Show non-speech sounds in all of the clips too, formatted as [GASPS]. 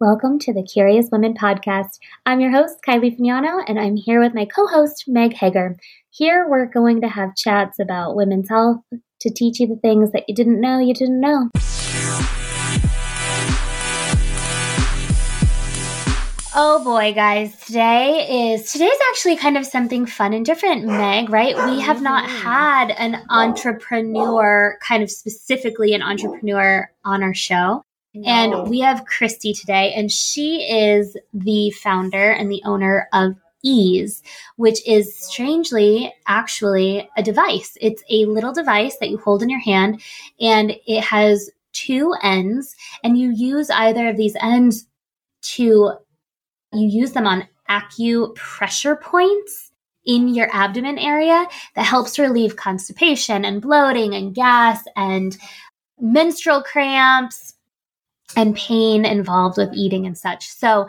Welcome to the Curious Women podcast. I'm your host, Kylie Fignano, and I'm here with my co host, Meg Hager. Here we're going to have chats about women's health to teach you the things that you didn't know you didn't know. Oh boy, guys, today is today's actually kind of something fun and different, Meg, right? We have not oh, had an entrepreneur, kind of specifically an entrepreneur on our show. And we have Kristi today, and she is the founder and the owner of Ease, which is strangely actually a device. It's a little device that you hold in your hand, and it has two ends, and you use either of these ends to you use them on acupressure points in your abdomen area that helps relieve constipation and bloating and gas and menstrual cramps and pain involved with eating and such. So,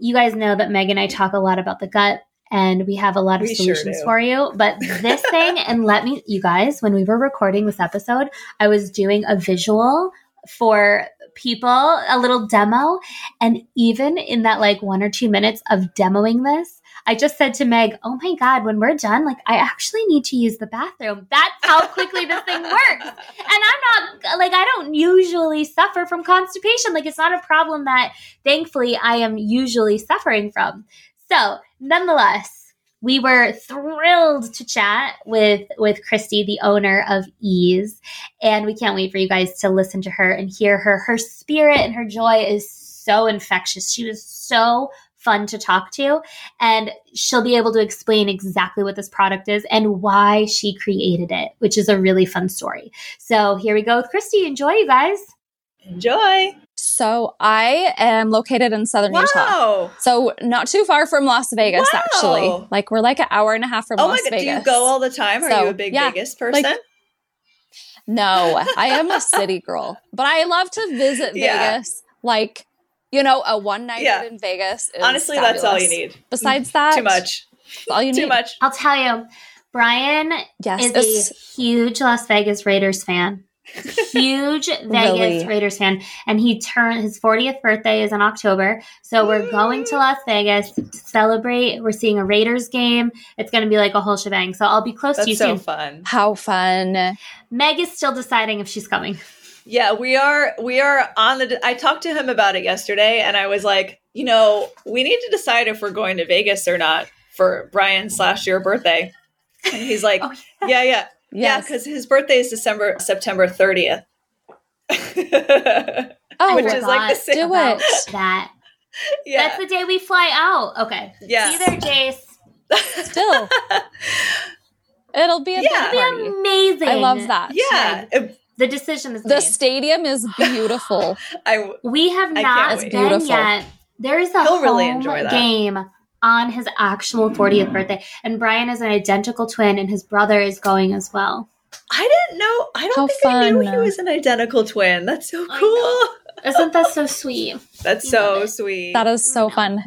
you guys know that Meg and I talk a lot about the gut and we have a lot of We solutions do. for you. But [LAUGHS] this thing, and let me, you guys, when we were recording this episode, I was doing a visual for people, a little demo. And even in that like one or two minutes of demoing this, I just said to Meg, Oh my God, when we're done, like I actually need to use the bathroom. That's how quickly this thing works. And I'm not like, I don't usually suffer from constipation. Like it's not a problem that thankfully I am usually suffering from. So, nonetheless, we were thrilled to chat with with Kristi, the owner of Ease, and we can't wait for you guys to listen to her and hear her. Her spirit and her joy is so infectious. She was so fun to talk to, and she'll be able to explain exactly what this product is and why she created it, which is a really fun story. So here we go with Kristi. Enjoy, you guys. Enjoy. So I am located in southern Utah. So not too far from Las Vegas, Wow. actually. Like we're like an hour and a half from Oh Las my god, Vegas. do you go all the time? Are So, you a big yeah, Vegas person? like- No, I am a city girl, but I love to visit [LAUGHS] Yeah. Vegas. Like, you know, a one night Yeah. in Vegas. Is Honestly, that's all you need. Besides mm, that, Too much. that's all you need. Too much. I'll tell you, Brian Yes, is it's- a huge Las Vegas Raiders fan. Huge [LAUGHS] Vegas Really? Raiders fan. And he turned his 40th birthday is in October. So we're going to Las Vegas to celebrate. We're seeing a Raiders game. It's going to be like a whole shebang. So I'll be close to you so soon. fun. how fun. Meg is still deciding if she's coming. Yeah, we are we are on the I talked to him about it yesterday and I was like, you know, we need to decide if we're going to Vegas or not for Brian slash your birthday. And he's like, [LAUGHS] Oh, yeah, yeah. Yeah, Yes. because his birthday is December September 30th. [LAUGHS] oh, which is like the same. do it. [LAUGHS] That. yeah. That's the day we fly out. Okay. Yeah. See you there, Jace. Still, it'll be a Yeah. big It'll be amazing. I love that. yeah. It- The decision is The made. stadium is [LAUGHS] beautiful. I We have I not can't been Beautiful. yet. There is a He'll really home enjoy that. game on his actual 40th birthday, and Brian is an identical twin, and his brother is going as well. I didn't know. I don't How think I knew he was an identical twin. That's so cool. Isn't that so sweet? [LAUGHS] That's Love so sweet. That is so fun.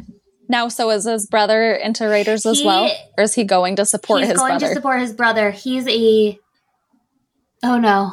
Now, so is his brother into Raiders as well, or is he going to support He's his He's going brother? to support his brother. He's a. Oh no,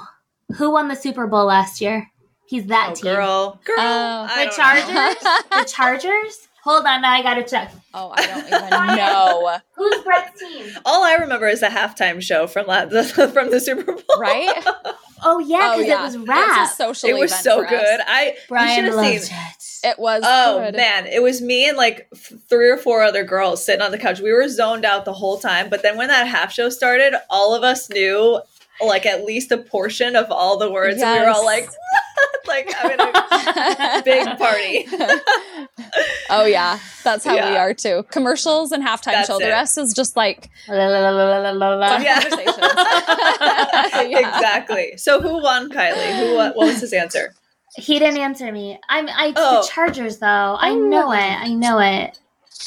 who won the Super Bowl last year? He's that oh, team. girl, girl. Oh. The Chargers. the Chargers. Hold on, now I gotta check. oh, I don't even know. [LAUGHS] Who's Brett's team? All I remember is the halftime show from la- the, [LAUGHS] from the Super Bowl. Right? [LAUGHS] Oh yeah, oh because yeah, it was It's rap. a social It was event so for good. us. I Brian should have loved seen. it. It was Oh good. man, it was me and like f- three or four other girls sitting on the couch. We were zoned out the whole time, but then when that half show started, all of us knew like at least a portion of all the words, and we were all like, "What?" [LAUGHS] like having [LAUGHS] a big party. [LAUGHS] oh yeah, that's how we are too. Commercials and halftime That's show. The rest is just like La, la, la, Yeah. conversations. Yeah. Exactly. So who won, Kylie? Who? What, what was his answer? He didn't answer me. I'm. I Oh. the Chargers though. I Oh. know it. I know it.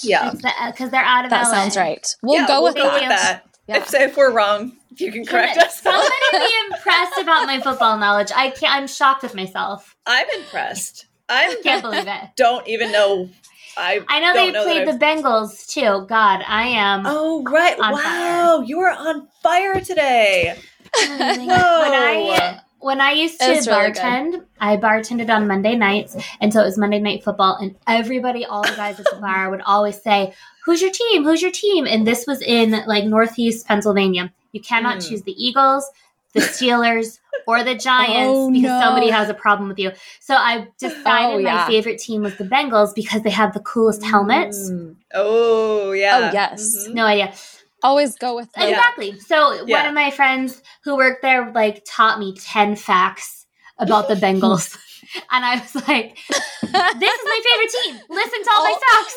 Yeah, Because they're out of That LA. sounds right. We'll Yeah, go we'll with go that. with that. Yeah. If, if we're wrong, if you can correct Can us. Somebody be [LAUGHS] impressed about my football knowledge. I can't. I'm shocked with myself. I'm impressed. I Can't believe it. [LAUGHS] don't even know. I I know don't they know played the Bengals too. God, I am. Oh right! On wow, you are on fire today. amazing. [LAUGHS] Whoa. When I when I used to It's really bartend, I bartended on Monday nights, and so it was Monday night football, and everybody, all the guys at the bar, would always say, "Who's your team? Who's your team?" And this was in like Northeast Pennsylvania. You cannot Mm. choose the Eagles, the Steelers, or the Giants Oh, because no. somebody has a problem with you. So I decided Oh, yeah. my favorite team was the Bengals because they have the coolest helmets. Mm. Oh yeah. Oh, yes. Mhm. No idea. Always go with the Exactly. So Yeah. one of my friends who worked there like taught me 10 facts about the Bengals. [LAUGHS] and I was like, this is my favorite team. Listen to all my Oh. facts.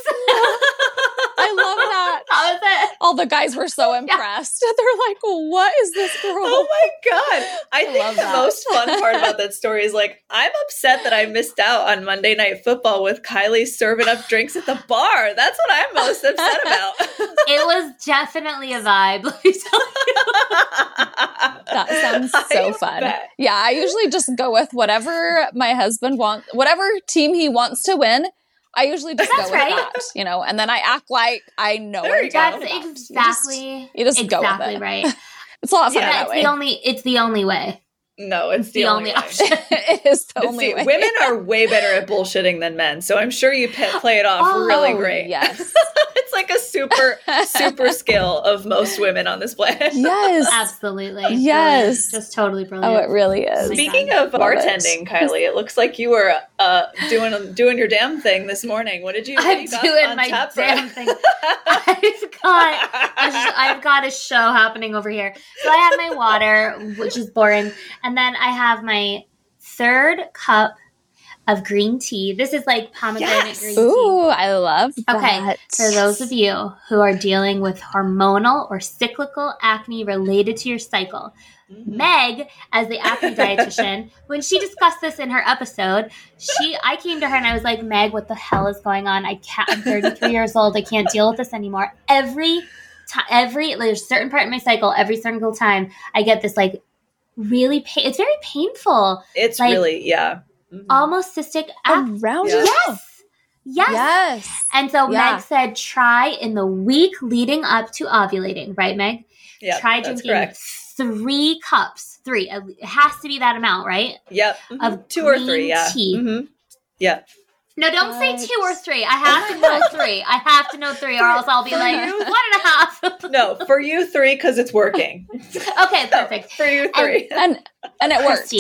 [LAUGHS] [LAUGHS] I love that. [LAUGHS] that was it. All the guys were so impressed. [LAUGHS] They're like, "What is this girl?" Oh my god! I I think love the that. most fun part about that [LAUGHS] story is like I'm upset that I missed out on Monday Night Football with Kylie serving up drinks at the bar. That's what I'm most upset about. It was definitely a vibe. Let me tell you. That sounds so I fun. bet. Yeah, I usually just go with whatever my husband wants, whatever team he wants to win. I usually just That's go with right. that, you know, and then I act like I know it. That's You just- exactly you just go with exactly it. right. [LAUGHS] It's a lot of fun Yeah, that it's way. the only it's the only way. No, it's the, only, way. option. [LAUGHS] it is the It's only the- way. women are [LAUGHS] way better at bullshitting than men, so I'm sure you pe- play it off Oh, really great. Yes. [LAUGHS] it's like a super super skill of most women on this planet. yes. Absolutely. Yes. Just totally brilliant. Oh, it really is. Speak- Speaking of Love it. bartending, Kylie, it looks like you were uh, doing doing your damn thing this morning. What did you? what I'm you got doing on my tap for- damn thing. I've got a sh- I've got a show happening over here. So I have my water, which is boring, and then I have my third cup of green tea. This is like pomegranate Yes. green tea. Ooh, I love Okay, that. For those of you who are dealing with hormonal or cyclical acne related to your cycle, Mhm. Meg, as the acne [LAUGHS] dietitian, when she discussed this in her episode, she I came to her and I was like, Meg, what the hell is going on? I can't. I'm 33 years old. I can't deal with this anymore. Every time, every there's a certain part in my cycle. Every single time, I get this like really pain. It's very painful, It's Like- really yeah. Mhm. almost cystic acne. around Yeah. Yes, yes. Yes. And so Yeah. Meg said, try in the week leading up to ovulating, right, Meg? Yep, try that's drinking correct. three cups, three. It has to be that amount, right? Yep, of two or three. Yeah, tea. Mhm. yeah. No, don't say two or three. I have to know [LAUGHS] three. I have to know three, or else I'll be like you? [LAUGHS] one and a half. No, for you three because it's working. [LAUGHS] okay, So, perfect. for you three. And and it works.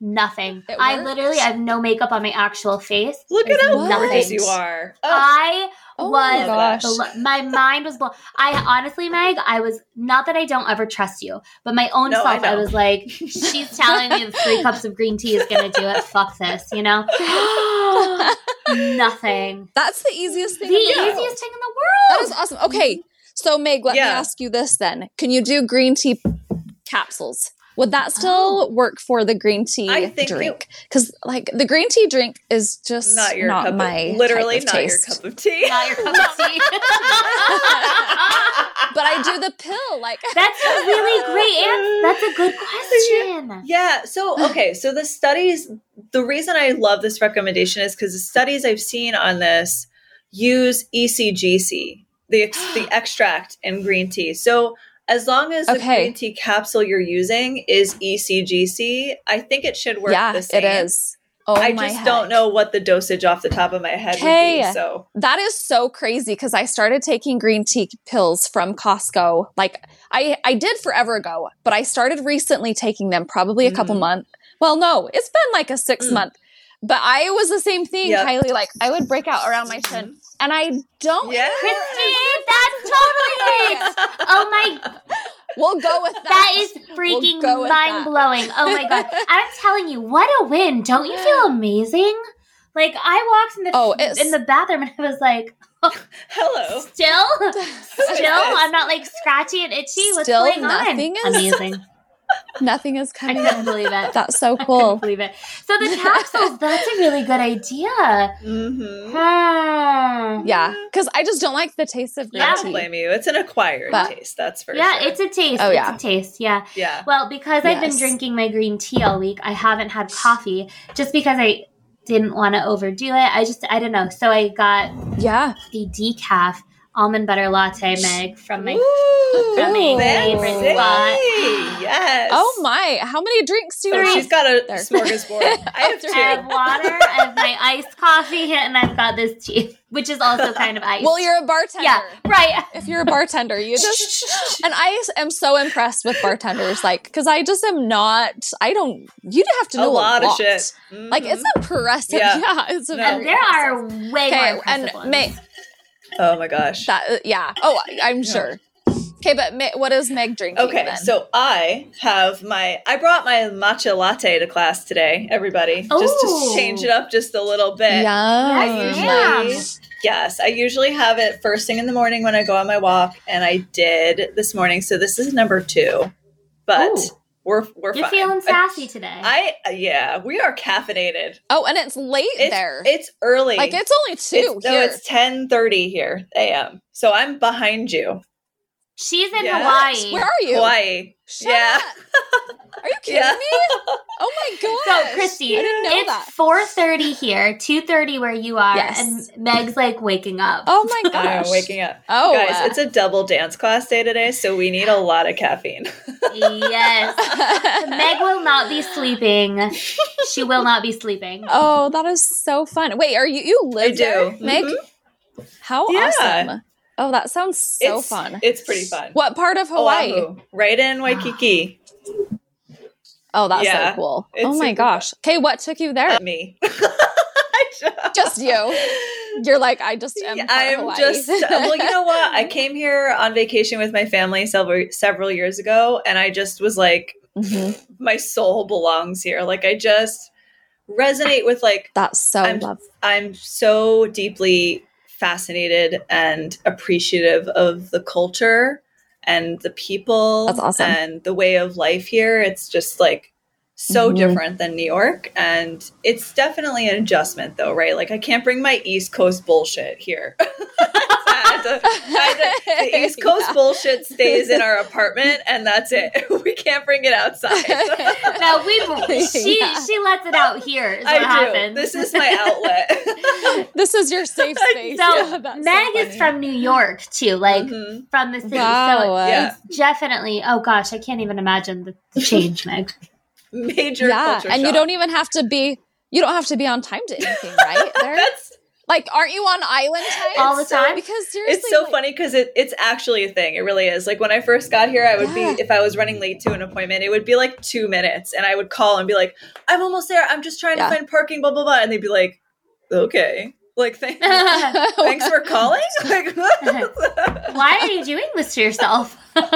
Nothing. It I literally I have no makeup on my actual face. Look at how What? gorgeous you are. Oh, I Oh my was gosh. blo- my mind was blown. I honestly, Meg, I was not that I don't ever trust you, but my own No, I self, I, know. was like, she's [LAUGHS] telling me the three cups of green tea is gonna do it. Fuck this, you know? [GASPS] Nothing. That's the easiest The thing. in the world. easiest thing in the That world. is awesome. Okay, so Meg, let me ask you this then: Can you do green tea capsules? Would that still oh. work for the green tea I think it- drink? Because like the green tea drink is just not your cup. my of, literally type of not taste. your cup of tea. Not your cup of [LAUGHS] tea. But I do the pill. Like [LAUGHS] That's a really great answer. That's a good [LAUGHS] question. Yeah. So, okay. So the studies, the reason I love this recommendation is because the studies I've seen on this use ECGC, the, ex- the [GASPS] extract in green tea. So, as long as the Okay. green tea capsule you're using is ECGC, I think it should work yeah, the same. it is. Oh I just heck. don't know what the dosage off the top of my head would Okay. be. So, That is so crazy because I started taking green tea pills from Costco. Like I, I did forever ago, but I started recently taking them probably a couple Mhm. months. Well, no, it's been like a six Mm. month. But I was the same thing, Yep. Kylie. Like I would break out around my chin, and I don't. yeah. Kristi, [LAUGHS] that's totally it. Oh my, We'll go with that. that is freaking go with that. mind blowing. Oh my god, [LAUGHS] I'm telling you, what a win! Don't you feel amazing? Like I walked in the Oh, in the bathroom and I was like, [LAUGHS] oh, Hello. still, still, this? I'm not like scratchy and itchy. What's Still going nothing on? is- Amazing. Nothing is I coming. couldn't believe it. [LAUGHS] That's so I couldn't cool. believe it. So the capsules, that's a really good idea. Mm-hmm. Hmm. Yeah, because I just don't like the taste of green I Yeah. don't tea. blame you. It's an acquired But- taste, that's for sure. Yeah, sure. it's a taste. Oh, it's yeah. a taste. Yeah. yeah. Well, because I've been drinking my green tea all week, I haven't had coffee just because I didn't want to overdo it. I just, I don't know. So I got Yeah. a decaf almond butter latte, Meg, from my Ooh, from my fancy. favorite spot. Yes. Oh my! How many drinks do you Oh, have? she's got a There. smorgasbord. [LAUGHS] I have I have water, I have my iced coffee, and I've got this tea, which is also kind of iced. well, you're a bartender. yeah, right. If you're a bartender, you [LAUGHS] just and I am so impressed with bartenders, like because I just am not. I don't. You have to know A know lot of shit. Like it's Mhm. impressive. Yeah. [LAUGHS] Yeah, it's No. very And there are way Okay, more and impressive ones. Meg, Oh my gosh. that uh, yeah. Oh, I- I'm sure. Okay, but Meg, what is Meg drinking? Okay, then? so I have my I brought my matcha latte to class today, everybody. Just to change it up just a little bit. yeah, Yes, usually- Yes, I usually have it first thing in the morning when I go on my walk, and I did this morning. So this is number two, but Ooh. We're we're You're fine. feeling I- sassy today. I, uh, yeah, we are caffeinated. Oh, and it's late It's there. it's early. like it's only two It's, no, here. it's ten thirty here a.m. So I'm behind you, She's in Yes. Hawaii. Where are you? Hawaii. Shut yeah, up. Are you [LAUGHS] kidding Yeah. me? Oh my god. [LAUGHS] So, Kristi, I didn't know it's that. four thirty here, two thirty where you are, Yes. and Meg's like waking up. Oh my gosh. I'm waking up. Oh, Guys, uh, it's a double dance class day today, so we need a lot of caffeine. yes, Meg will not be sleeping. She will not be sleeping. [LAUGHS] oh, that is so fun. Wait, are you you live I there, do. Meg? Mhm. How Yeah. awesome. Oh, that sounds so it's, fun. It's pretty fun. What part of Hawaii? Oahu, right in Waikiki. Oh, that's Yeah, so cool. Oh my gosh. Okay, what took you there? Uh, me. [LAUGHS] Just you. You're like, I just am. I'm just well, you know what? I came here on vacation with my family several several years ago, and I just was like, Mhm. my soul belongs here. Like I just resonate with like That's so I'm- love. I'm so deeply fascinated and appreciative of the culture and the people That's awesome. and the way of life here. It's just like so Mhm. different than New York. And it's definitely an adjustment though, right? Like I can't bring my East Coast bullshit here. [LAUGHS] I had to- I had to- the [LAUGHS] East Coast Yeah. bullshit stays in our apartment and that's it. [LAUGHS] We can't bring it outside. [LAUGHS] No, we she Yeah. she lets it out here. Is I what do. happens. This is my outlet. this is your safe space. So Yeah, Meg so is from New York too, like Mhm. from the city. Wow. So Yeah. it's definitely. Oh gosh, I can't even imagine the, the change, Meg. Major yeah, culture and you don't even have to be. You don't have to be on time to anything, right? There, That's like, aren't you on island [GASPS] time All the so- time? Because seriously, it's so like- funny because it, it's actually a thing. It really is. Like when I first got here, I would Yeah. be if I was running late to an appointment, it would be like two minutes, and I would call and be like, "I'm almost there. I'm just trying Yeah. to find parking." Blah blah blah, and they'd be like, "Okay." Like, thank, [LAUGHS] thanks for calling. [LAUGHS] Like, [LAUGHS] Why are you doing this to yourself? Uh,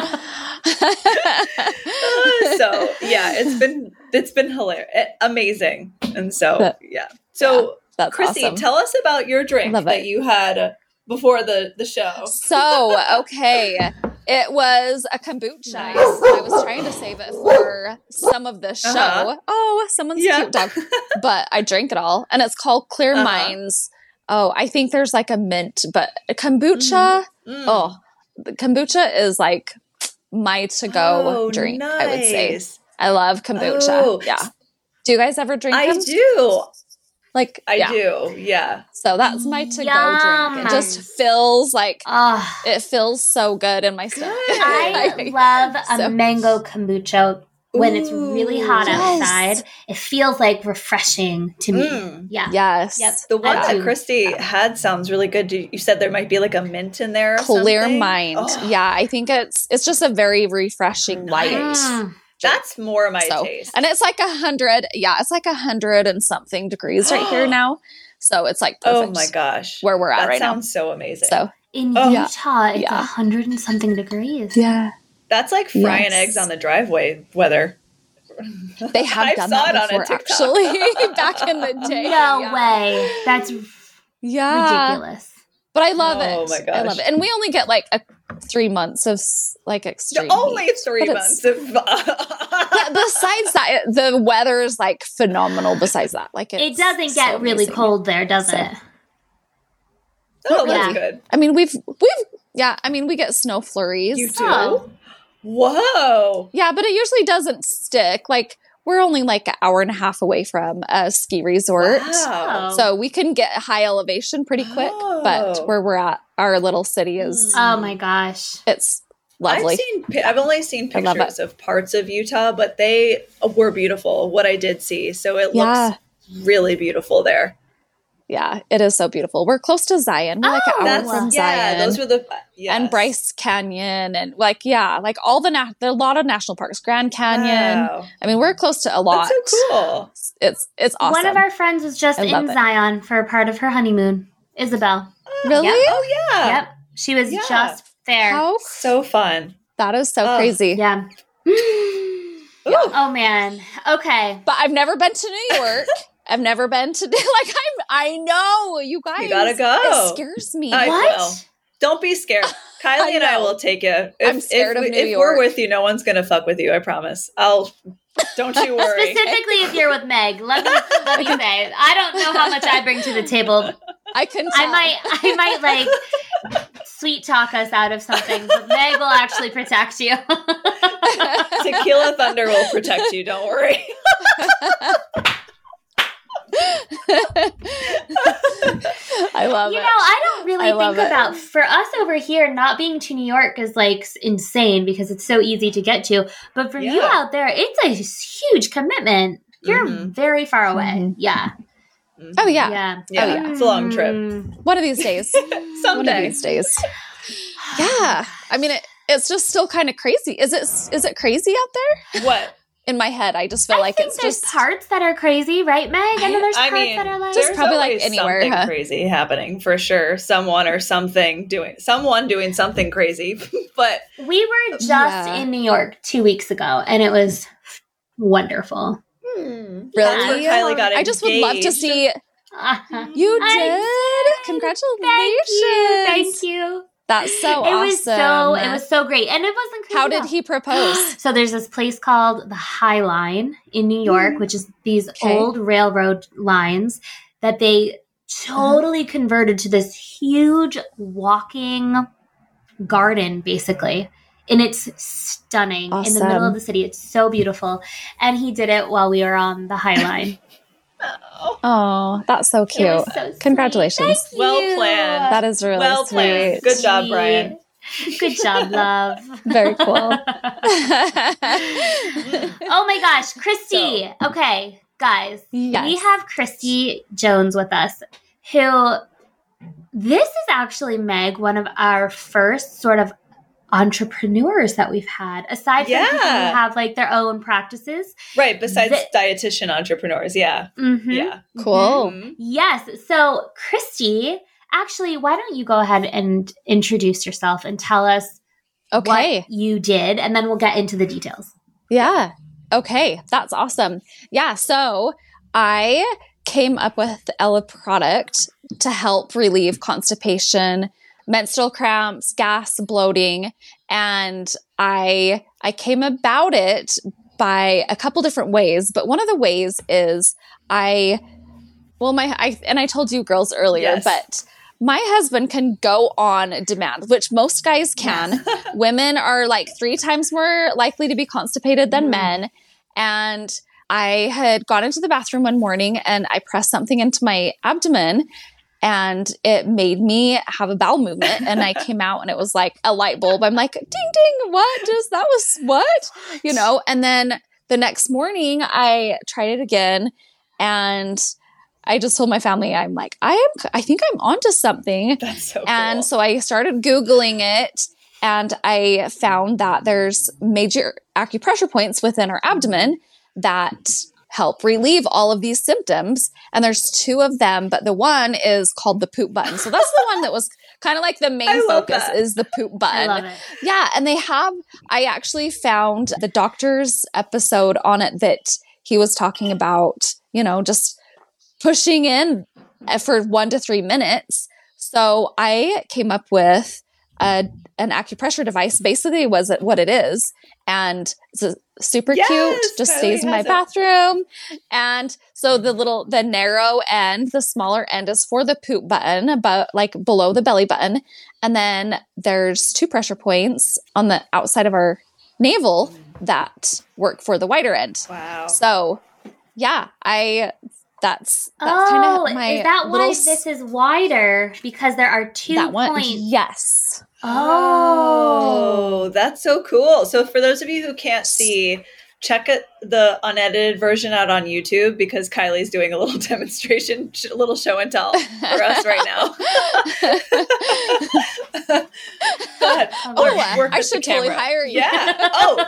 so yeah, it's been it's been hilarious, eh, amazing, and so yeah. So That's Chrissy, awesome. tell us about your drink Love that it. you had before the the show. So, okay. It was a kombucha. I was trying to save it for some of the show. Uh-huh. Oh, someone's Yeah. cute dog. [LAUGHS] But I drank it all. And it's called Clear Uh-huh. Minds. Oh, I think there's like a mint, but kombucha. Mm. Oh, kombucha is like my to go Oh, drink, I would say. I love kombucha. Oh. Yeah. Do you guys ever drink I them? do. Like, I yeah. do. Yeah. So that's my to go drink. It just feels like Oh, it feels so good in my stomach. Good. [LAUGHS] I love a So- mango kombucha when it's really hot Yes. outside. It feels like refreshing to me. Mm. Yeah. Yes. Yep. The one I that do. Kristi had sounds really good. You you said there might be like a mint in there. Or Clear something? mind. Oh, Yeah, I think it's it's just a very refreshing light. Mm. That's more my So, taste. and it's like a hundred. Yeah, it's like a hundred and something degrees right here [GASPS] now. So it's like oh my gosh. where we're at that right now. sounds so amazing. So In Oh. Utah, it's a Yeah. hundred and something degrees. yeah, That's like frying Yes. eggs on the driveway weather. they have [LAUGHS] I done saw that it on a before TikTok. actually [LAUGHS] [LAUGHS] back in the day. No yeah. way. That's Yeah, ridiculous. but I love Oh it. Oh my gosh. I love it, and we only get like a three months of like extreme. Only heat. three But months of. [LAUGHS] But besides that, it- the weather is like phenomenal. Besides that, like It doesn't so get really amazing. cold there, does So- it? oh, that's Yeah. good. I mean, we've we've yeah. I mean, we get snow flurries. You do. Oh. Whoa. Yeah, but it usually doesn't stick. Like we're only like an hour and a half away from a ski resort. Wow. So we can get high elevation pretty quick, Oh. but where we're at, our little city is hmm. Oh my gosh. it's lovely. I've seen. I've only seen pictures of parts of Utah, but they uh, were beautiful. What I did see, so it Yeah. looks really beautiful there. Yeah, it is so beautiful. We're close to Zion. We're like Oh, an hour That's from yeah. Zion. Those were the yes. And Bryce Canyon and like yeah, like all the na- there are a lot of national parks, Grand Canyon. Wow. I mean, we're close to a lot. That's so cool. It's it's awesome. One of our friends was just I in it. Zion for a part of her honeymoon. Isabel. Oh, really? Yep. Oh yeah. Yep. She was Yeah. just there. How So fun. that is so Oh, crazy. Yeah. [GASPS] Ooh. Oh man. Okay. But I've never been to New York. [LAUGHS] I've never been to [LAUGHS] like I'm I know you guys. You gotta go. It scares me. I What? will. Don't be scared. [LAUGHS] Kylie and I will take you. If, I'm scared if, of we- New if York. we're with you, no one's gonna fuck with you. I promise. I'll. Don't you [LAUGHS] worry. Specifically, if you're with Meg, let me let me say, I don't know how much I bring to the table. I can. I might, I might like sweet talk us out of something, but Meg will actually protect you. Tequila Thunder will protect you. Don't worry. I love you it. know, I don't really I love think it. about for us over here. Not being to New York is like insane because it's so easy to get to. But for you out there, it's a huge commitment. You're Mhm. very far away. Mhm. Yeah, oh yeah. yeah, Yeah, yeah. it's a long trip. Mm. One of these days. [LAUGHS] One of these days. Yeah. I mean, it, it's just still kind of crazy. Is it? Is it crazy out there? What? In my head, I just feel I like think it's there's just. parts that are crazy, right, Meg? And then there's I parts mean, that are like Just There's probably, like, anywhere, something huh? crazy happening for sure. Someone or something doing someone doing something crazy. [LAUGHS] but we were just Yeah. in New York two weeks ago, and it was wonderful. Really? That's where Kylie got I just would love to see. [LAUGHS] Uh-huh. You did. did. Congratulations. Thank you, thank you. That's so it awesome. was so it was so great, and it wasn't. Crazy How did he propose? [GASPS] So there's this place called the High Line in New hmm. York, which is these Okay. old railroad lines that they totally uh-huh. converted to this huge walking garden, basically. And it's stunning in the middle of the city. It's so beautiful. And he did it while we were on the High Line. Oh, Oh, that's so cute. so. Congratulations. Thank Well planned. That is really Well planned. sweet. Good job, Brian. Good job, [LAUGHS] love. Very cool. [LAUGHS] oh my gosh, Kristi. Okay, guys, Yes. we have Kristi Jones with us, who this is actually Meg, one of our first sort of entrepreneurs that we've had, aside from people who have like their own practices. right. Besides The- dietitian entrepreneurs, yeah, Mhm. yeah. cool. Mhm. Yes. So, Kristi, actually, why don't you go ahead and introduce yourself and tell us Okay. what you did, and then we'll get into the details. Yeah. Okay. That's awesome. Yeah. So I came up with Ella product to help relieve constipation, menstrual cramps, gas, bloating, and I I came about it by a couple different ways, but one of the ways is I well my I and I told you girls earlier, Yes. but my husband can go on demand, which most guys can. [LAUGHS] Women are like three times more likely to be constipated than Mhm. men. And I had gone into the bathroom one morning and I pressed something into my abdomen and it made me have a bowel movement. And I came out and it was like a light bulb. I'm like, ding, ding, what? Just that was what? You know? And then the next morning I tried it again and I just told my family, I'm like, I am, I think I'm onto something. [LAUGHS] That's so And cool. so I started Googling it and I found that there's major acupressure points within our abdomen that help relieve all of these symptoms. And there's two of them, but the one is called the poop button. So that's the one that was [LAUGHS] kind of like the main focus that. is the poop button. Yeah, and they have. I actually found the doctor's episode on it that he was talking about, you know, just pushing in eh, for one to three minutes. So I came up with a, an acupressure device. Basically, was it what it is, and it's super Yes, cute. Just stays in my it. bathroom, and so the little, the narrow end, the smaller end is for the poop button, about like below the belly button, and then there's two pressure points on the outside of our navel that work for the wider end. Wow. So, yeah, I that's that's oh, kind of my is that why s- this is wider? Because there are two that one. points. Yes. Oh. Oh, that's so cool. So for those of you who can't see, check it, the unedited version out on YouTube because Kylie's doing a little [LAUGHS] demonstration, a little show and tell for us right now. [LAUGHS] [LAUGHS] [LAUGHS] Go ahead. Oh, Work- work I should totally camera. hire you. Yeah. [LAUGHS] Oh,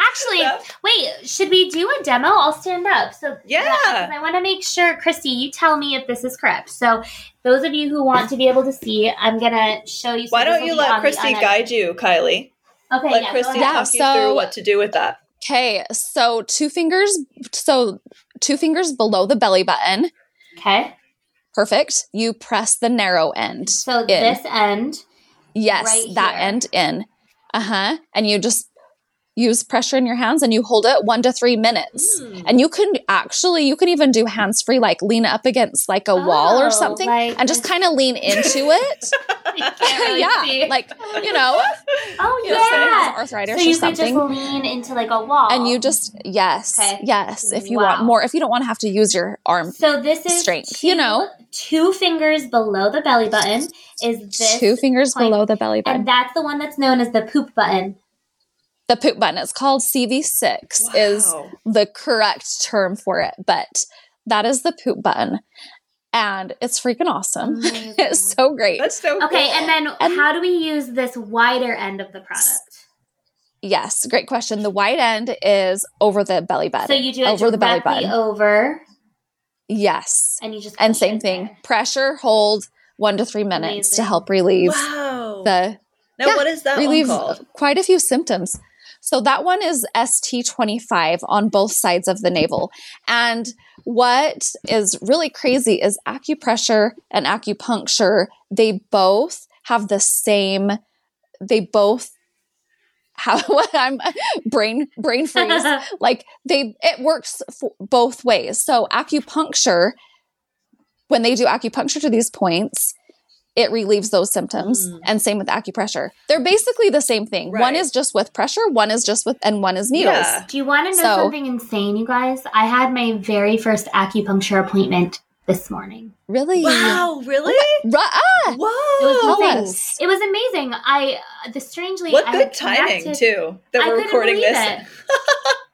Actually, Yeah. wait, should we do a demo? I'll stand up. So Yeah. because I want to make sure, Kristi, you tell me if this is correct. So those of you who want to be able to see, I'm gonna show you. why don't you let Kristi guide you, Kylie? Okay, Let yeah, Kristi go ahead. Yeah, talk you through what to do with that. Okay, so two fingers so two fingers below the belly button. Okay, Perfect. You press the narrow end. so in. this end. Yes, right that here. end in. Uh huh. And you just use pressure in your hands and you hold it one to three minutes. Hmm. And you can actually, you can even do hands free, like lean up against like a wall Oh, or something like and just kind of lean into [LAUGHS] it. [LAUGHS] Really yeah. see. Like, you know, [LAUGHS] oh you know, someone has yeah. arthritis So or you could something. just lean into like a wall, and you just, yes, Okay. yes. If you Wow. want more, if you don't want to have to use your arm, So this is strength, two, you know? two fingers below the belly button is this, two fingers point. below the belly button. and that's the one that's known as the poop button. The poop button, it's called CV6, is the correct term for it, but that is the poop button. And it's freaking awesome. Oh Amazing. [LAUGHS] It's so great. That's so Okay, cool. and then And- how do we use this wider end of the product? yes, great question. The wide end is over the belly button. So you do it over the belly button. over, yes. and you just And same thing. there. Pressure, hold one to three minutes to help relieve wow. the now, yeah, what is that relieve one called? quite a few symptoms. So that one is ST25 on both sides of the navel. And what is really crazy is acupressure and acupuncture, they both have the same they both have [LAUGHS] what I'm brain brain [LAUGHS] freeze. like they it works both ways. So acupuncture when they do acupuncture to these points, it relieves those symptoms. Mm. And same with acupressure. They're basically the same thing. One is just with pressure, one is just with, and one is needles. Yeah. Do you want to know So- something insane, you guys? I had my very first acupuncture appointment this morning. Really? Wow, really? Ru- ah! Whoa. It was Tell insane. It was amazing. I uh, the strangely What I good had timing, too, that I we're recording believe this. [LAUGHS]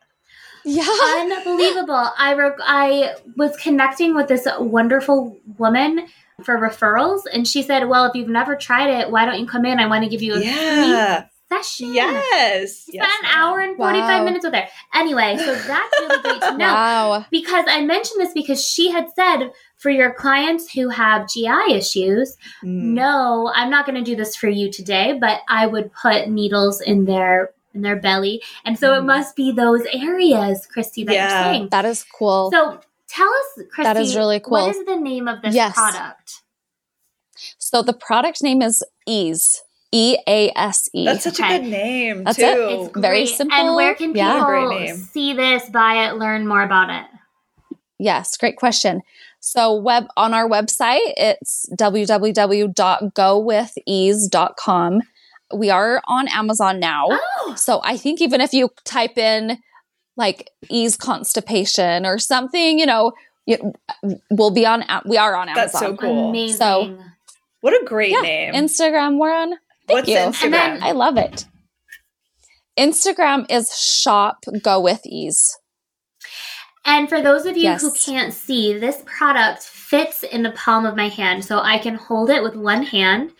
Yeah. Unbelievable. I re- I was connecting with this wonderful woman for referrals, and she said, "Well, if you've never tried it, why don't you come in? I want to give you a Yeah. free session." Yes. Spent yes an hour and forty five Wow. minutes with her. Anyway, so [LAUGHS] that's really great to know. Wow. Because I mentioned this because she had said for your clients who have GI issues, Mm. no, I'm not going to do this for you today, but I would put needles in their in their belly, and so it Mm. must be those areas, Kristi, that Yeah. you're saying. That is cool. So tell us, Christy, That is really cool. What is the name of this Yes. product? So the product name is Ease. E A S E. That's such Okay. a good name, That's too. it. It's Very simple. And where can Yeah. Great people name. see this, buy it, learn more about it? Yes, great question. So web on our website, it's www.gowithease.com. We are on Amazon now. Oh, So I think even if you type in like ease constipation or something, you know, you, we'll be on. We are on Amazon. That's so cool. amazing. So- What a great Yeah, name. Instagram. We're on. Thank What's you. Instagram? And then- I love it. Instagram is shop go with ease. And for those of you Yes. who can't see, this product fits in the palm of my hand. So I can hold it with one hand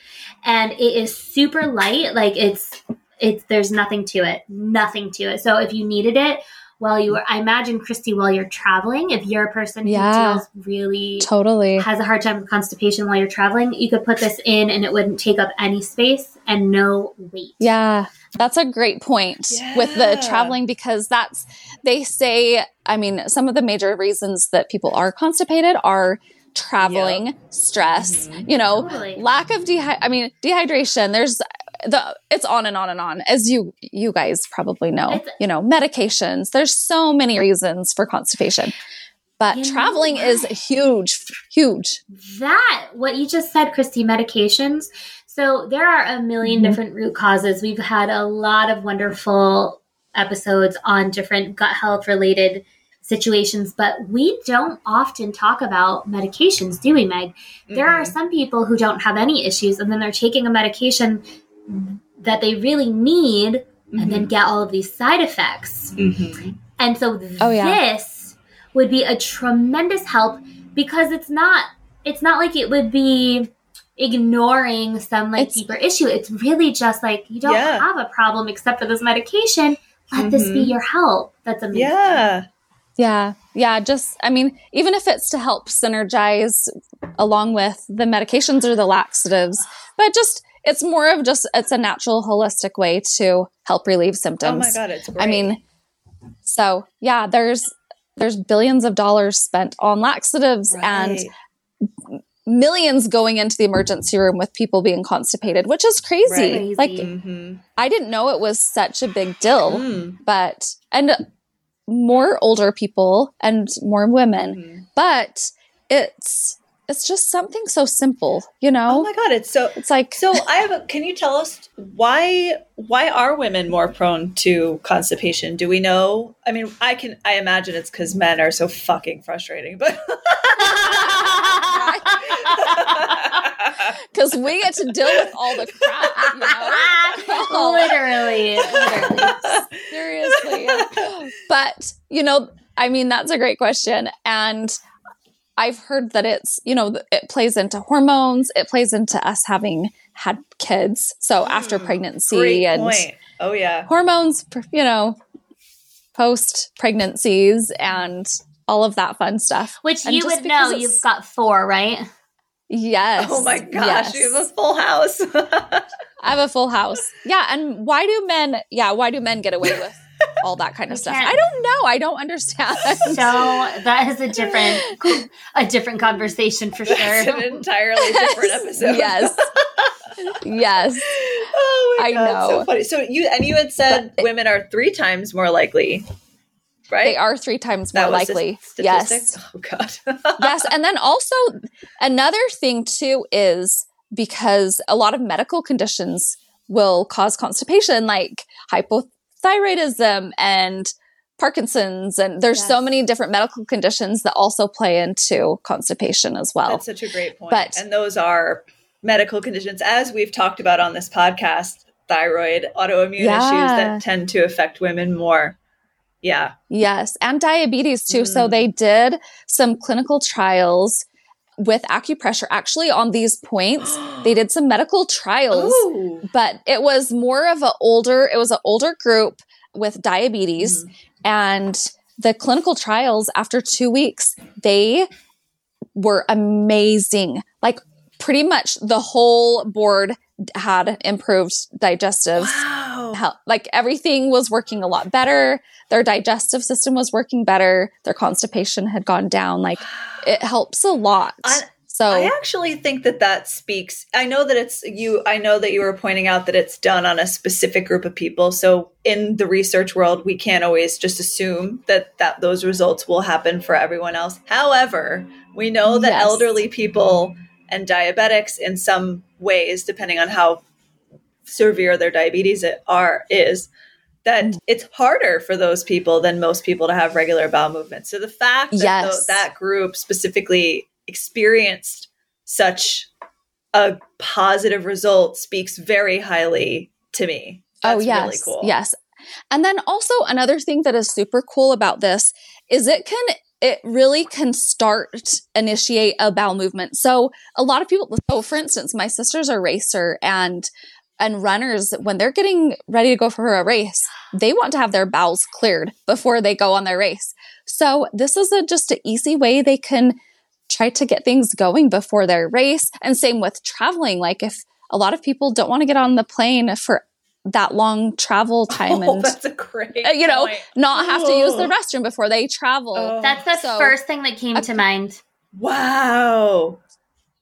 and it is super light. Like it's it's there's nothing to it. Nothing to it. So if you needed it while you were I imagine Kristi while you're traveling, if you're a person who Yeah. feels really Totally. has a hard time with constipation while you're traveling, you could put this in and it wouldn't take up any space and no weight. Yeah, that's a great point with the traveling because that's, they say, I mean, some of the major reasons that people are constipated are traveling, stress, Mhm. you know, Totally. lack of dehy- I mean, dehydration. There's the, it's on and on and on, as you, you guys probably know, It's- you know, medications. There's so many reasons for constipation. But traveling is huge, huge. That, what you just said, Kristi, medications. So there are a 1000000 Mhm. different root causes. We've had a lot of wonderful episodes on different gut health related situations, but we don't often talk about medications, do we, Meg? There are some people who don't have any issues and then they're taking a medication that they really need and then get all of these side effects. Mhm. And so Oh, yeah. this would be a tremendous help because it's not it's not like it would be ignoring some like It's- deeper issue. It's really just like you don't Yeah. have a problem except for this medication. Let this be Mhm. your help. That's amazing. Yeah. Yeah. Yeah. Just, I mean, even if it's to help synergize along with the medications or the laxatives, but just, it's more of just, it's a natural, holistic way to help relieve symptoms. Oh my god, it's great. I mean, so yeah, there's, there's billions of dollars spent on laxatives and millions going into the emergency room with people being constipated, which is crazy. Right. Like. Mhm. I didn't know it was such a big deal, Mm. but, and more older people and more women, Mhm. but it's, it's just something so simple, you know? Oh my god, it's so it's like, So I have a, can you tell us why why are women more prone to constipation? Do we know? I mean, I can I imagine it's cuz men are so fucking frustrating, but [LAUGHS] [LAUGHS] [LAUGHS] because we get to deal with all the crap, you know? [LAUGHS] literally, literally. [LAUGHS] Seriously. But, you know, I mean, that's a great question. And I've heard that it's, you know, it plays into hormones, it plays into us having had kids. So after Mm, pregnancy Great and point. Oh yeah. hormones, you know, post pregnancies and all of that fun stuff. Which And you would know. You've got four, right? Yes. Oh my gosh, yes. you have a full house. [LAUGHS] I have a full house. Yeah, and why do men? Yeah, why do men get away with [LAUGHS] all that kind of stuff? can't. I don't know. I don't understand. So that is a different [LAUGHS] a different conversation for That's sure. an entirely different episode. yes, yes, Oh my I god, so know. funny. So you and you had said But- women are three times more likely, right? they are three times more likely. Yes, Oh god. [LAUGHS] yes, and then also another thing too is because a lot of medical conditions will cause constipation, like hypothyroidism and Parkinson's, and there's so many different medical conditions that also play into constipation as well. That's such a great point. But- and those are medical conditions, as we've talked about on this podcast, thyroid, autoimmune issues that tend to affect women more. Yeah. Yes, and diabetes too. So Mm. they did some clinical trials with acupressure actually on these points. [GASPS] They did some medical trials, Ooh. but it was more of an older, it was an older group with diabetes Mhm. and the clinical trials after 2 weeks, they were amazing. Like pretty much the whole board had improved digestive Wow. health. Like everything was working a lot better. Their digestive system was working better. Their constipation had gone down. Like it [GASPS] helps a lot. I- so I actually think that that speaks. I know that it's you. I know that you were pointing out that it's done on a specific group of people. So in the research world, we can't always just assume that that those results will happen for everyone else. However, we know that Yes. elderly people and diabetics, in some ways, depending on how severe their diabetes it are is, that it's harder for those people than most people to have regular bowel movements. So the fact that Yes. tho- that group specifically experienced such a positive result speaks very highly to me. Oh, That's oh yes, really cool. yes. And then also another thing that is super cool about this is it can it really can start initiate a bowel movement. So a lot of people so for instance, my sister's a racer and and runners when they're getting ready to go for a race, they want to have their bowels cleared before they go on their race. So this is a, just an easy way they can try to get things going before their race. And same with traveling. Like if a lot of people don't want to get on the plane for that long travel [LAUGHS] time Oh, and that's a great uh, you know point. not have to use the Oh. restroom before they travel. Oh. That's the So- first thing that came Uh, to mind. Wow.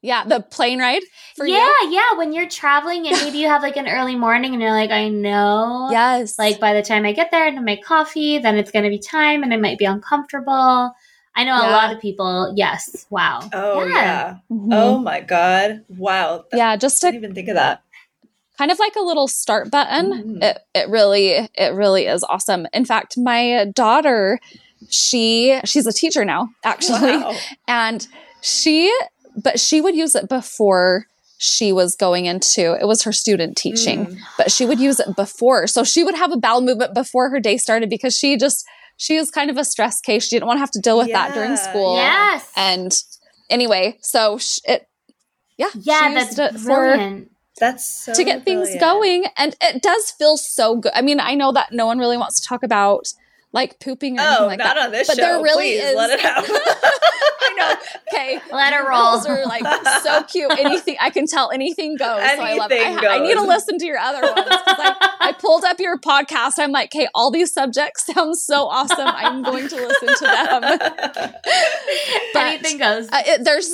Yeah, the plane ride for yeah, you. yeah. When you're traveling and maybe you have like an early morning and you're like, I know. Yes. Like by the time I get there and make coffee, then it's going to be time and I might be uncomfortable. I know a lot of people. Yes. Wow. Oh yeah. Mhm. Oh my god. Wow. That- yeah, just I to didn't even think of that. Kind of like a little start button. Mhm. It it really it really is awesome. In fact, my daughter, she she's a teacher now, actually. Wow. [LAUGHS] And she but she would use it before she was going into it was her student teaching, Mm. but she would use it before. So she would have a bowel movement before her day started because she just she is kind of a stress case. She didn't want to have to deal with that during school. Yes. And anyway, so sh- it yeah, yeah, she that's used it for brilliant. That's so to get things going and it does feel so good. I mean, I know that no one really wants to talk about like pooping or anything Oh, like not that. on this but show. there really Please is let it out. [LAUGHS] I know. Okay. [LAUGHS] Let her Your roll. rules are like so cute. Anything I can tell anything goes. so I love it. I, Anything ha- I need to listen to your other ones. I, I pulled up your podcast. I'm like, okay, all these subjects sound so awesome. I'm going to listen to them. [LAUGHS] But- Anything goes. Uh, it, there's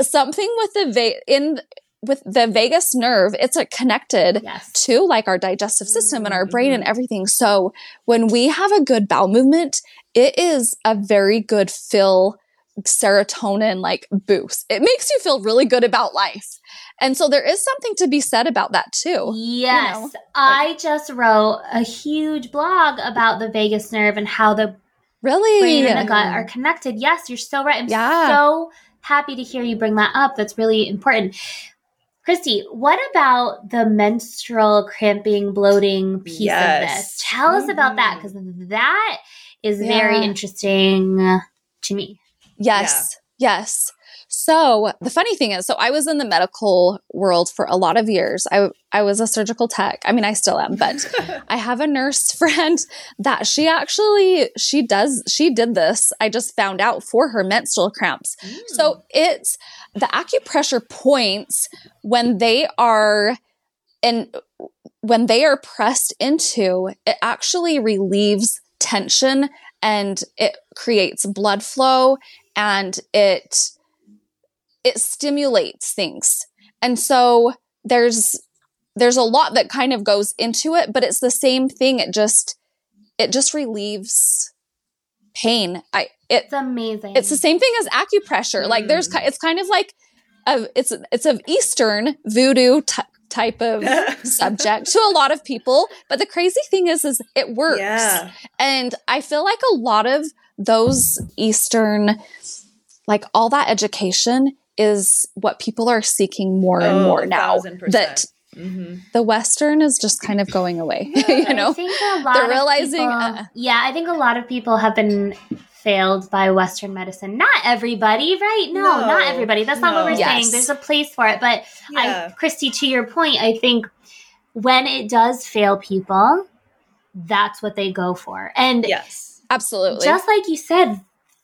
something with the va- in with the vagus nerve. It's a connected yes. to like our digestive system and our brain and Mhm. everything. So when we have a good bowel movement, it is a very good fill serotonin like boost. It makes you feel really good about life. And so there is something to be said about that too. Yes. know, I just wrote a huge blog about the vagus nerve and how the Really? brain and the gut are connected. Yes, you're so right. I'm Yeah. so happy to hear you bring that up. That's really important. Kristi, what about the menstrual cramping, bloating piece Yes. of this? Tell us about that mm-hmm. because that is very interesting to me. Yes. Yes. So the funny thing is, so I was in the medical world for a lot of years. I I was a surgical tech. I mean, I still am, but [LAUGHS] I have a nurse [LAUGHS] friend that she actually she does she did this. I just found out for her menstrual cramps. So mm. it's the acupressure points when they are and when they are pressed into, it actually relieves tension and it creates blood flow and it it stimulates things. And so there's there's a lot that kind of goes into it, but it's the same thing. It just it just relieves pain. I it It's amazing. it's the same thing as acupressure. Like there's Mm. it's kind of like a, it's it's of Eastern voodoo ty- type of [LAUGHS] subject to a lot of people. But the crazy thing is, is it works. Yeah. And I feel like a lot of those Eastern, like all that education is what people are seeking more and Oh, more now. 1000%. That hmm the Western is just kind of going away. [LAUGHS] you know? think They're realizing, people- uh, yeah, I think a lot of people have been failed by Western medicine. Not everybody, right? No, No, not everybody. That's not what we're Yes. saying. There's a place for it. But Yeah. I, Kristi, to your point, I think when it does fail people, that's what they go for. And yes. Absolutely. just like you said,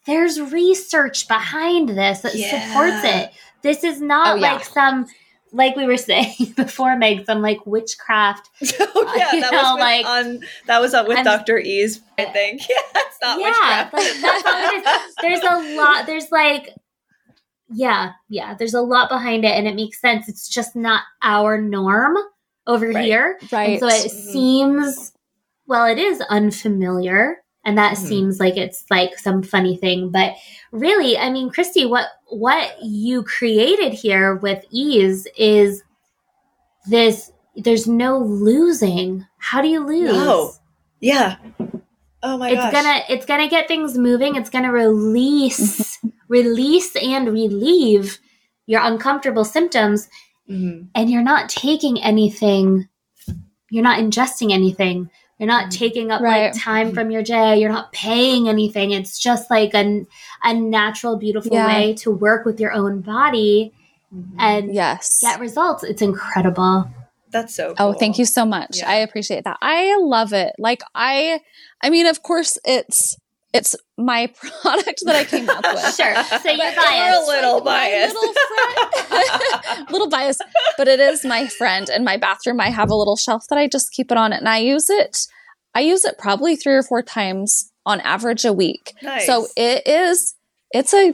there's research behind this that Yeah. supports it. This is not Oh, yeah. like some, like we were [LAUGHS] saying before, Meg, some like witchcraft [LAUGHS] oh, yeah, you that know, was with, like- on that was on with I'm- Dr. Ease, I think. [LAUGHS] Yeah, it's not yeah, witchcraft. like, that's what it is. There's a lot. There's like, yeah, yeah. There's a lot behind it, and it makes sense. It's just not our norm over Right. here, right. and so it Mhm. seems. Well, it is unfamiliar, and that Mhm. seems like it's like some funny thing. But really, I mean, Kristi, what what you created here with ease is this. There's no losing. How do you lose? No. Yeah. Oh my it's gosh. gonna it's gonna get things moving it's gonna release [LAUGHS] release and relieve your uncomfortable symptoms Mhm. and you're not taking anything you're not ingesting anything you're not Mhm. taking up Right. like time from your day you're not paying anything it's just like a, a natural beautiful Yeah. way to work with your own body Mhm. and yes. get results it's incredible That's so Oh, thank you so much. Yeah. I appreciate that. I love it. Like I I mean, of course it's it's my [LAUGHS] product that I came up with. Sure. [LAUGHS] So you're But biased. A little My biased. little friend. [LAUGHS] little biased, but it is my friend in my bathroom. I have a little shelf that I just keep it on it and I use it I use it probably 3 or 4 times on average a week. nice. So it is it's a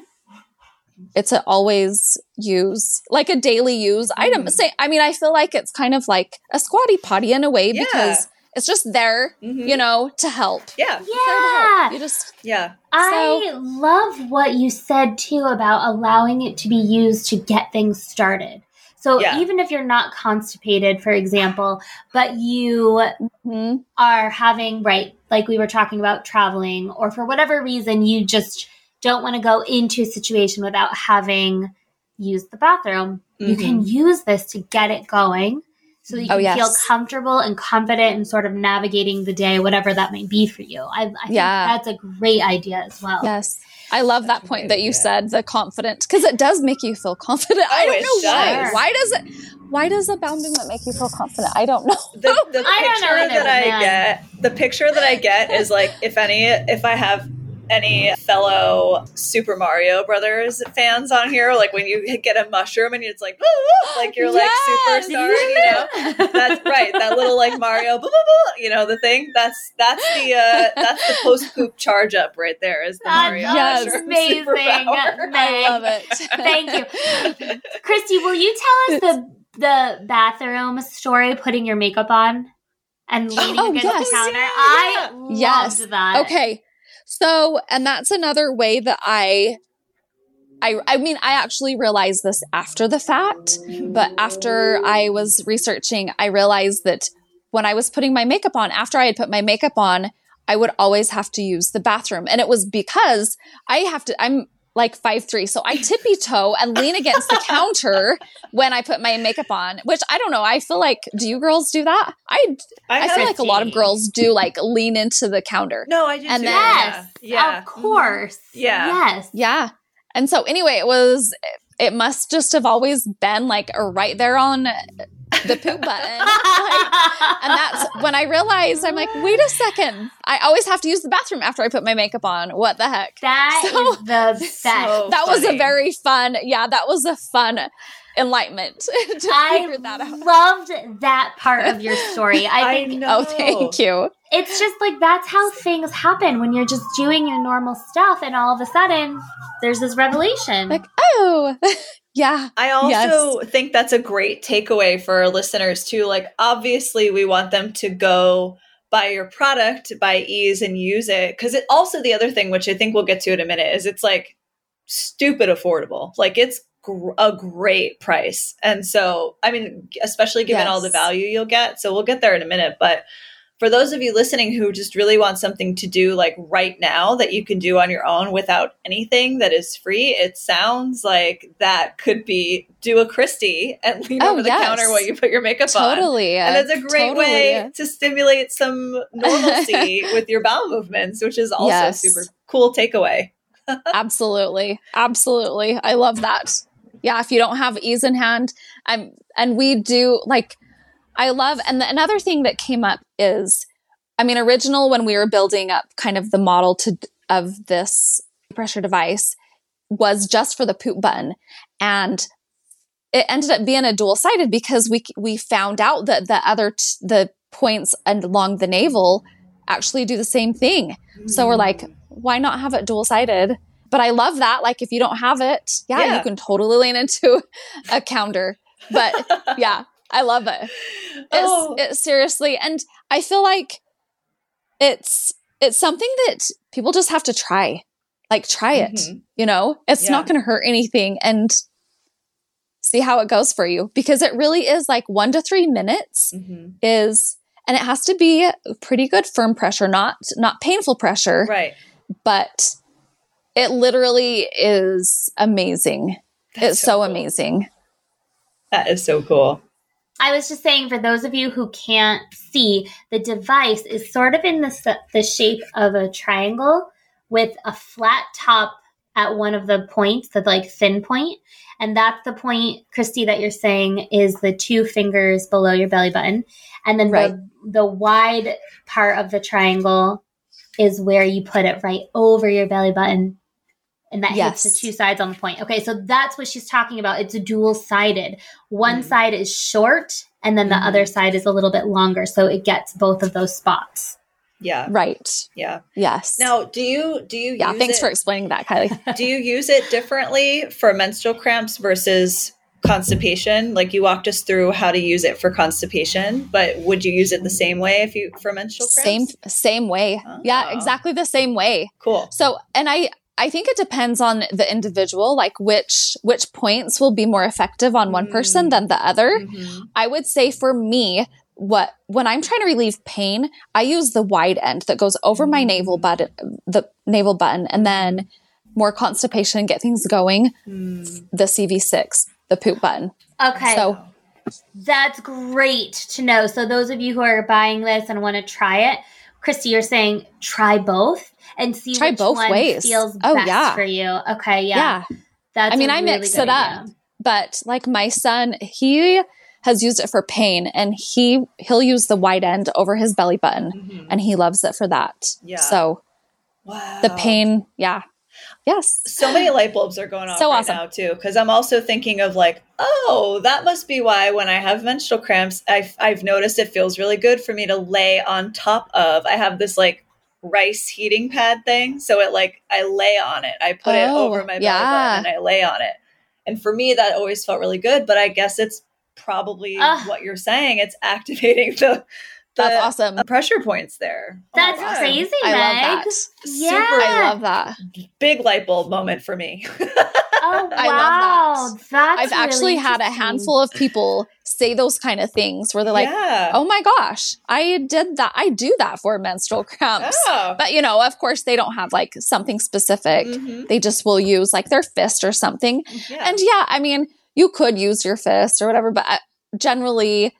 it's a always use like a daily use item. Mhm. Say I mean I feel like it's kind of like a squatty potty in a way Yeah. because it's just there, Mhm. you know, to help. yeah. It's there to help. yeah You just Yeah. I love what you said too about allowing it to be used to get things started. So Yeah. even if you're not constipated, for example, but you Mhm. are having, right, like we were talking about traveling, or for whatever reason, you just don't want to go into a situation without having used the bathroom, you Mm-hmm. can use this to get it going so that you Oh, can feel comfortable and confident and sort of navigating the day, whatever that may be for you. I, I Yeah. think that's a great idea as well. Yes. I love That's that point that you idea. said, the confident, because it does make you feel confident. Oh, I Oh, don't know why. does. Why does it? Why does a bowel movement make you feel confident? I don't [LAUGHS] know. the, the I don't know picture that I man. get, the picture that I get is like if any, if I have any fellow Super Mario Brothers fans on here, like when you get a mushroom and it's like, woo, woo, like you're Yes, like superstar, you know. That's [LAUGHS] right. That little like Mario, boo, boo, boo, you know, the thing. That's that's the uh, that's the post poop charge up right there. Is the That's Mario Yes. mushroom amazing. superpower. I love it. Thank you. Kristi, will you tell us the the bathroom story putting your makeup on and leaning Oh, against yes. the counter? Yeah. I loved Yes. that. Okay. So, and that's another way that I I I mean, I actually realized this after the fact, mm-hmm. but after I was researching, I realized that when I was putting my makeup on, after I had put my makeup on, I would always have to use the bathroom. And it was because I have to I'm like five three, so I tippy toe and lean against the [LAUGHS] counter when I put my makeup on. Which I don't know. I feel like do you girls do that? I I, have feel like a lot of girls do like lean into the counter. No, I do And too. then- Yes. yeah, Of course. Yeah. Yes. Yeah. And so anyway, it was it must just have always been like right there on the poop button. Like, and that's when I realized I'm like, wait a second. I always have to use the bathroom after I put my makeup on. What the heck? That So- is the [LAUGHS] best. So that was a very fun, yeah, that was a fun enlightenment [LAUGHS] to I figure that out. loved that part of your story. [LAUGHS] I I think know. Oh, thank you. it's just like that's how things happen when you're just doing your normal stuff and all of a sudden there's this revelation. Like, oh, yeah. I also think that's a great takeaway for our listeners too. Like, obviously, we want them to go buy your product, buy ease, and use it. Because it also the other thing, which I think we'll get to in a minute, is it's like stupid affordable. Like, it's gr- a great price, and so I mean, especially given all the value you'll get. So we'll get there in a minute, but. For those of you listening who just really want something to do like right now that you can do on your own without anything that is free, it sounds like that could be do a Kristi and lean Oh, over the yes. counter while you put your makeup on. Totally. And it's a great Totally. way to stimulate some normalcy [LAUGHS] with your bowel movements, which is also Yes. super cool takeaway. [LAUGHS] absolutely absolutely i love that yeah if you don't have ease in hand i'm and we do like i love and the, another thing that came up is i mean original when we were building up kind of the model to of this pressure device was just for the poop button and it ended up being a dual sided because we we found out that the other t- the points and along the navel actually do the same thing so we're mm-hmm. like, why not have it dual sided? But I love that. Like, if you don't have it, yeah, Yeah. you can totally lean into [LAUGHS] a counter. But yeah, I love it. It's, Oh. it's seriously, and I feel like it's it's something that people just have to try. Like, try it. Mhm. You know, it's not going to hurt anything, and see how it goes for you because it really is like one to three minutes Mhm. is and it has to be pretty good firm pressure not not painful pressure Right. but it literally is amazing That's it's so, cool. amazing That is so cool. I was just saying for those of you who can't see, the device is sort of in the the shape of a triangle with a flat top at one of the points, the like thin point, and that's the point, Kristi, that you're saying is the two fingers below your belly button, and then Right. the the wide part of the triangle is where you put it right over your belly button. And that Yes. hits the two sides on the point. Okay, so that's what she's talking about. It's a dual sided. One Mhm. side is short, and then the Mhm. other side is a little bit longer. So it gets both of those spots. Yeah. right Yeah. yes Now, do you do you yeah use thanks it, for explaining that kylie [LAUGHS] [LAUGHS] do you use it differently for menstrual cramps versus constipation? Like you walked us through how to use it for constipation, but would you use it the same way if you for menstrual cramps? same same way yeah Oh. exactly the same way Cool. so and i I think it depends on the individual, like which which points will be more effective on one person Mm. than the other. Mhm. I would say for me, what when I'm trying to relieve pain, I use the wide end that goes over my navel button, the navel button, and then more constipation, get things going. Mm. The CV6, the poop button. Okay. So That's great to know. So those of you who are buying this and want to try it, Kristi, you're saying try both and see Try which both one ways. feels Oh, best yeah. for you. Okay, yeah. yeah. That's I mean, a I really mix good it up. but like my son, he has used it for pain, and he he'll use the wide end over his belly button, Mhm. and he loves it for that. Yeah. So Wow. the pain, yeah, yes, so many light bulbs are going off So right awesome. now too because i'm also thinking of like oh that must be why when i have menstrual cramps I've, I've noticed it feels really good for me to lay on top of i have this like rice heating pad thing so it like i lay on it i put it Oh, over my belly yeah. button and i lay on it and for me that always felt really good but i guess it's probably Ugh. what you're saying it's [LAUGHS] activating the the that's awesome. pressure points there Oh That's God. crazy, I love that. Yeah. Super- I love that. big light bulb moment for me Oh wow, [LAUGHS] I love that. that's I've actually really had a handful of people say those kind of things where they're like, yeah. "Oh my gosh, I did that. I do that for menstrual cramps." Oh. But you know, of course, they don't have like something specific. Mhm. They just will use like their fist or something. Yeah. And yeah, I mean, you could use your fist or whatever, but uh, generally,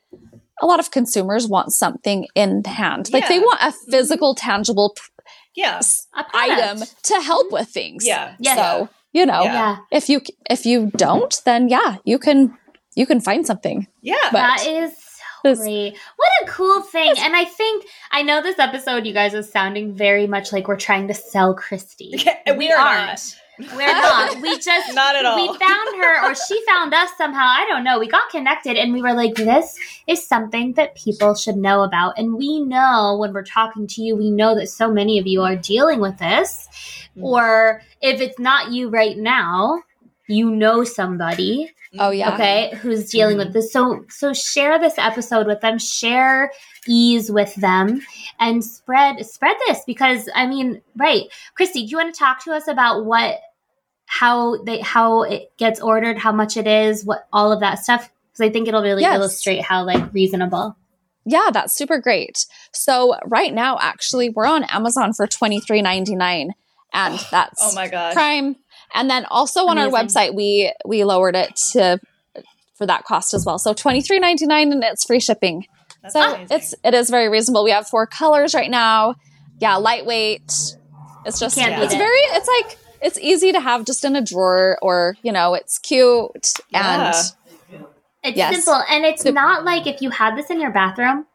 a lot of consumers want something in hand. Like they want a mm-hmm. physical, tangible p- yeah. s- A product. item to help mm-hmm. with things. Yeah. Yes. So you know, Yeah. Yeah, if you if you don't, then yeah, you can you can find something. Yeah. But- that is so This- great. What a cool thing. And I think I know this episode you guys is sounding very much like we're trying to sell Christy. Yeah, [LAUGHS] we are aren't. We're not. We just [LAUGHS] Not at all. We found her or she found us somehow. I don't know. We got connected and we were like, this is something that people should know about. And we know when we're talking to you, we know that so many of you are dealing with this. Mm. Or if it's not you right now, you know somebody Oh mm, yeah. okay who's dealing with mm-hmm. this so so share this episode with them share ease with them and spread spread this because i mean right kristi do you want to talk to us about what how they how it gets ordered how much it is what all of that stuff because i think it'll really Yes. illustrate how like reasonable Yeah, that's super great. So right now, actually, we're on Amazon for twenty three ninety nine, and [GASPS] oh that's Oh my god, Prime. And then also on our website, we we lowered it to for that cost as well. So twenty three ninety nine, and it's free shipping. That's so amazing. it's it is very reasonable. We have four colors right now. Yeah, lightweight. It's just Can't beat it's it. very it's like it's easy to have just in a drawer or you know it's cute Yeah. and It's Yes. simple. And it's Sim- not like if you had this in your bathroom,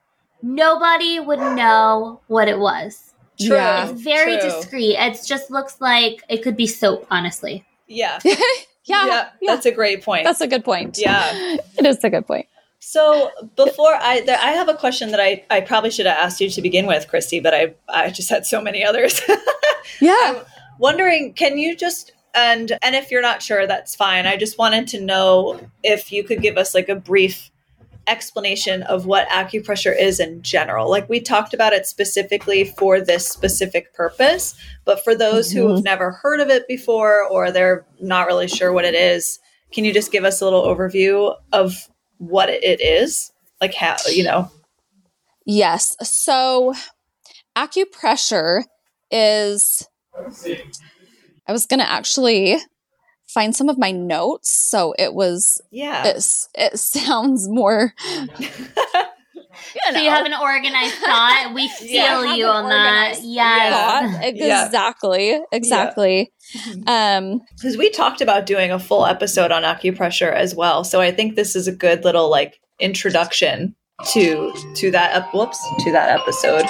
nobody would know what it was. True. Yeah. It's very True. discreet. It just looks like it could be soap, honestly. Yeah. [LAUGHS] yeah, yeah. yeah, That's a great point. that's a good point. yeah. [LAUGHS] it is a good point. So before I, there, I have a question that I, I probably should have asked you to begin with, Kristi, but I, I just had so many others. [LAUGHS] Yeah. Wondering, can you just and and if you're not sure, that's fine. I just wanted to know if you could give us like a brief explanation of what acupressure is in general. Like we talked about it specifically for this specific purpose, but for those who have mm-hmm. never heard of it before or they're not really sure what it is, can you just give us a little overview of what it is? Like how, you know. Yes. So acupressure is I was going to actually find some of my notes so it was Yeah. it's, it sounds more you So you have an organized thought. We [LAUGHS] feel Yeah, you on that. organized Yes. thought. Yeah. Exactly. Exactly. Um because we talked about doing a full episode on acupressure as well so i think this is a good little like introduction to to that ep- whoops to that episode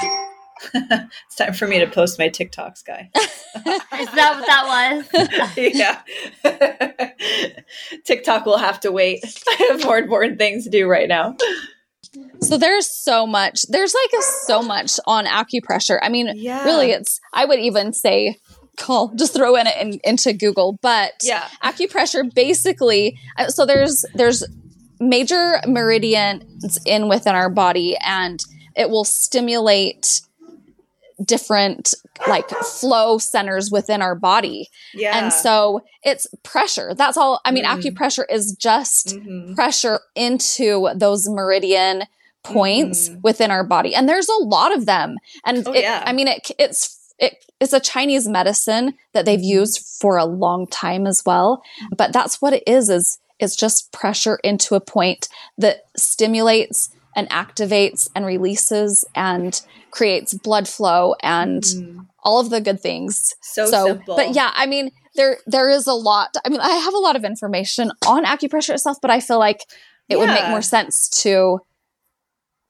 it's time for me to post my tiktoks guy. [LAUGHS] Is that what that was? [LAUGHS] yeah. [LAUGHS] Tiktok will have to wait. I have more important things to do right now. So there's so much there's like so much on acupressure. I mean yeah. really it's i would even say call just throw in it in, into google but yeah. acupressure basically uh, so there's there's major meridians in within our body and it will stimulate different like flow centers within our body. Yeah. And so it's pressure. That's all. I mean, Mm. acupressure is just Mhm. pressure into those meridian points Mhm. within our body. And there's a lot of them. And Oh, it, yeah. I mean, it, it's, it, it's a Chinese medicine that they've Mm-hmm. used for a long time as well. But that's what it is, is it's just pressure into a point that stimulates and activates and releases and creates blood flow and Mhm. all of the good things. So, simple. but yeah, I mean, there there is a lot. I mean, I have a lot of information on acupressure itself, but I feel like it would make more sense to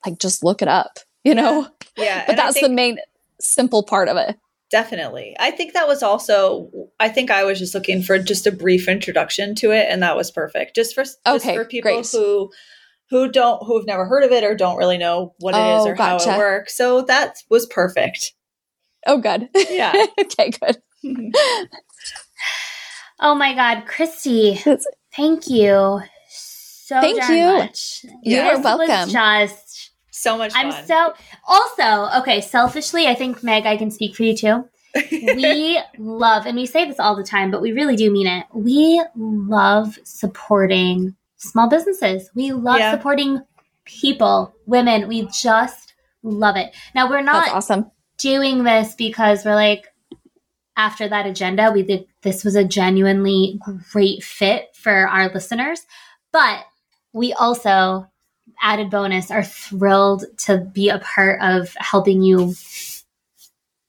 like just look it up, you know. yeah. But and that's think- the main simple part of it. Definitely. I think that was also I think I was just looking for just a brief introduction to it and that was perfect. Just for just Okay, for people great. who who don't who've never heard of it or don't really know what it is Oh, or how it oh, works. So that was perfect. Oh, good. Yeah. [LAUGHS] okay, good. [LAUGHS] Oh my God, Kristi, thank you so much. Thank darn you. much. You Yeah. are This was welcome. just so much I'm so also okay. Selfishly, I think Meg, I can speak for you too. We [LAUGHS] love, and we say this all the time, but we really do mean it. We love supporting small businesses. We love Yeah. supporting people, women. We just love it. Now we're not That's awesome. doing this because we're like after that agenda we did this was a genuinely great fit for our listeners but we also added bonus are thrilled to be a part of helping you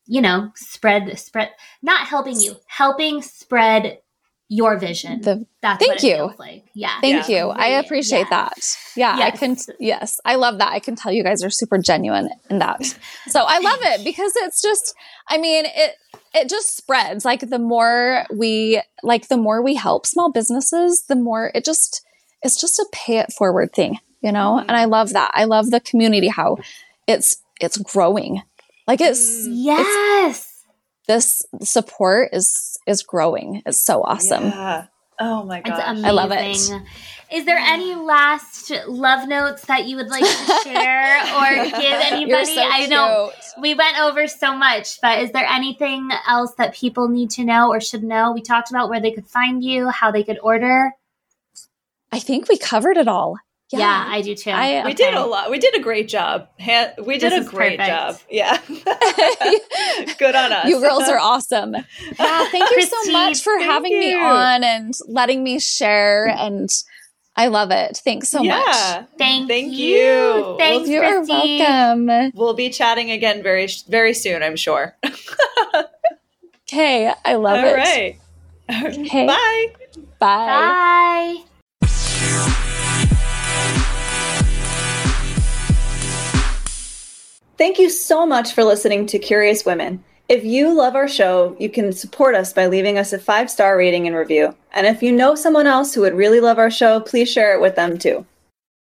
you know spread spread not helping you helping spread your vision The, that's Thank what it you. feels like yeah thank Yeah. you. I appreciate yes. that. Yeah, I Yes. can. Yes, I love that. I can tell you guys are super genuine in that. So I love it because it's just. I mean, it it just spreads. Like the more we like, the more we help small businesses, the more it just. It's just a pay it forward thing, you know. Mhm. And I love that. I love the community how it's it's growing. Like it's yes this support is is growing. It's so awesome. Yeah. Oh my God. It's gosh. amazing. I love it. Is there any last love notes that you would like to [LAUGHS] share or give anybody? You're so I know cute. we went over so much, but is there anything else that people need to know or should know? We talked about where they could find you, how they could order. I think we covered it all. Yeah, I do too. I- we did a lot. We did a great job. Ha- we did This a great perfect. job. Yeah. [LAUGHS] Good on us. You girls are awesome. [LAUGHS] Yeah, thank you so much for thank having me on and letting me share. And I love it. Thanks so much. yeah. Thank, you. Thank you. you. Thanks, You are Kristi. welcome. We'll be chatting again very very soon, I'm sure. [LAUGHS] Okay, I love All it. right. Okay. Bye. Bye. Bye. Thank you so much for listening to Curious Women. If you love our show, you can support us by leaving us a five star rating and review. And if you know someone else who would really love our show, please share it with them too.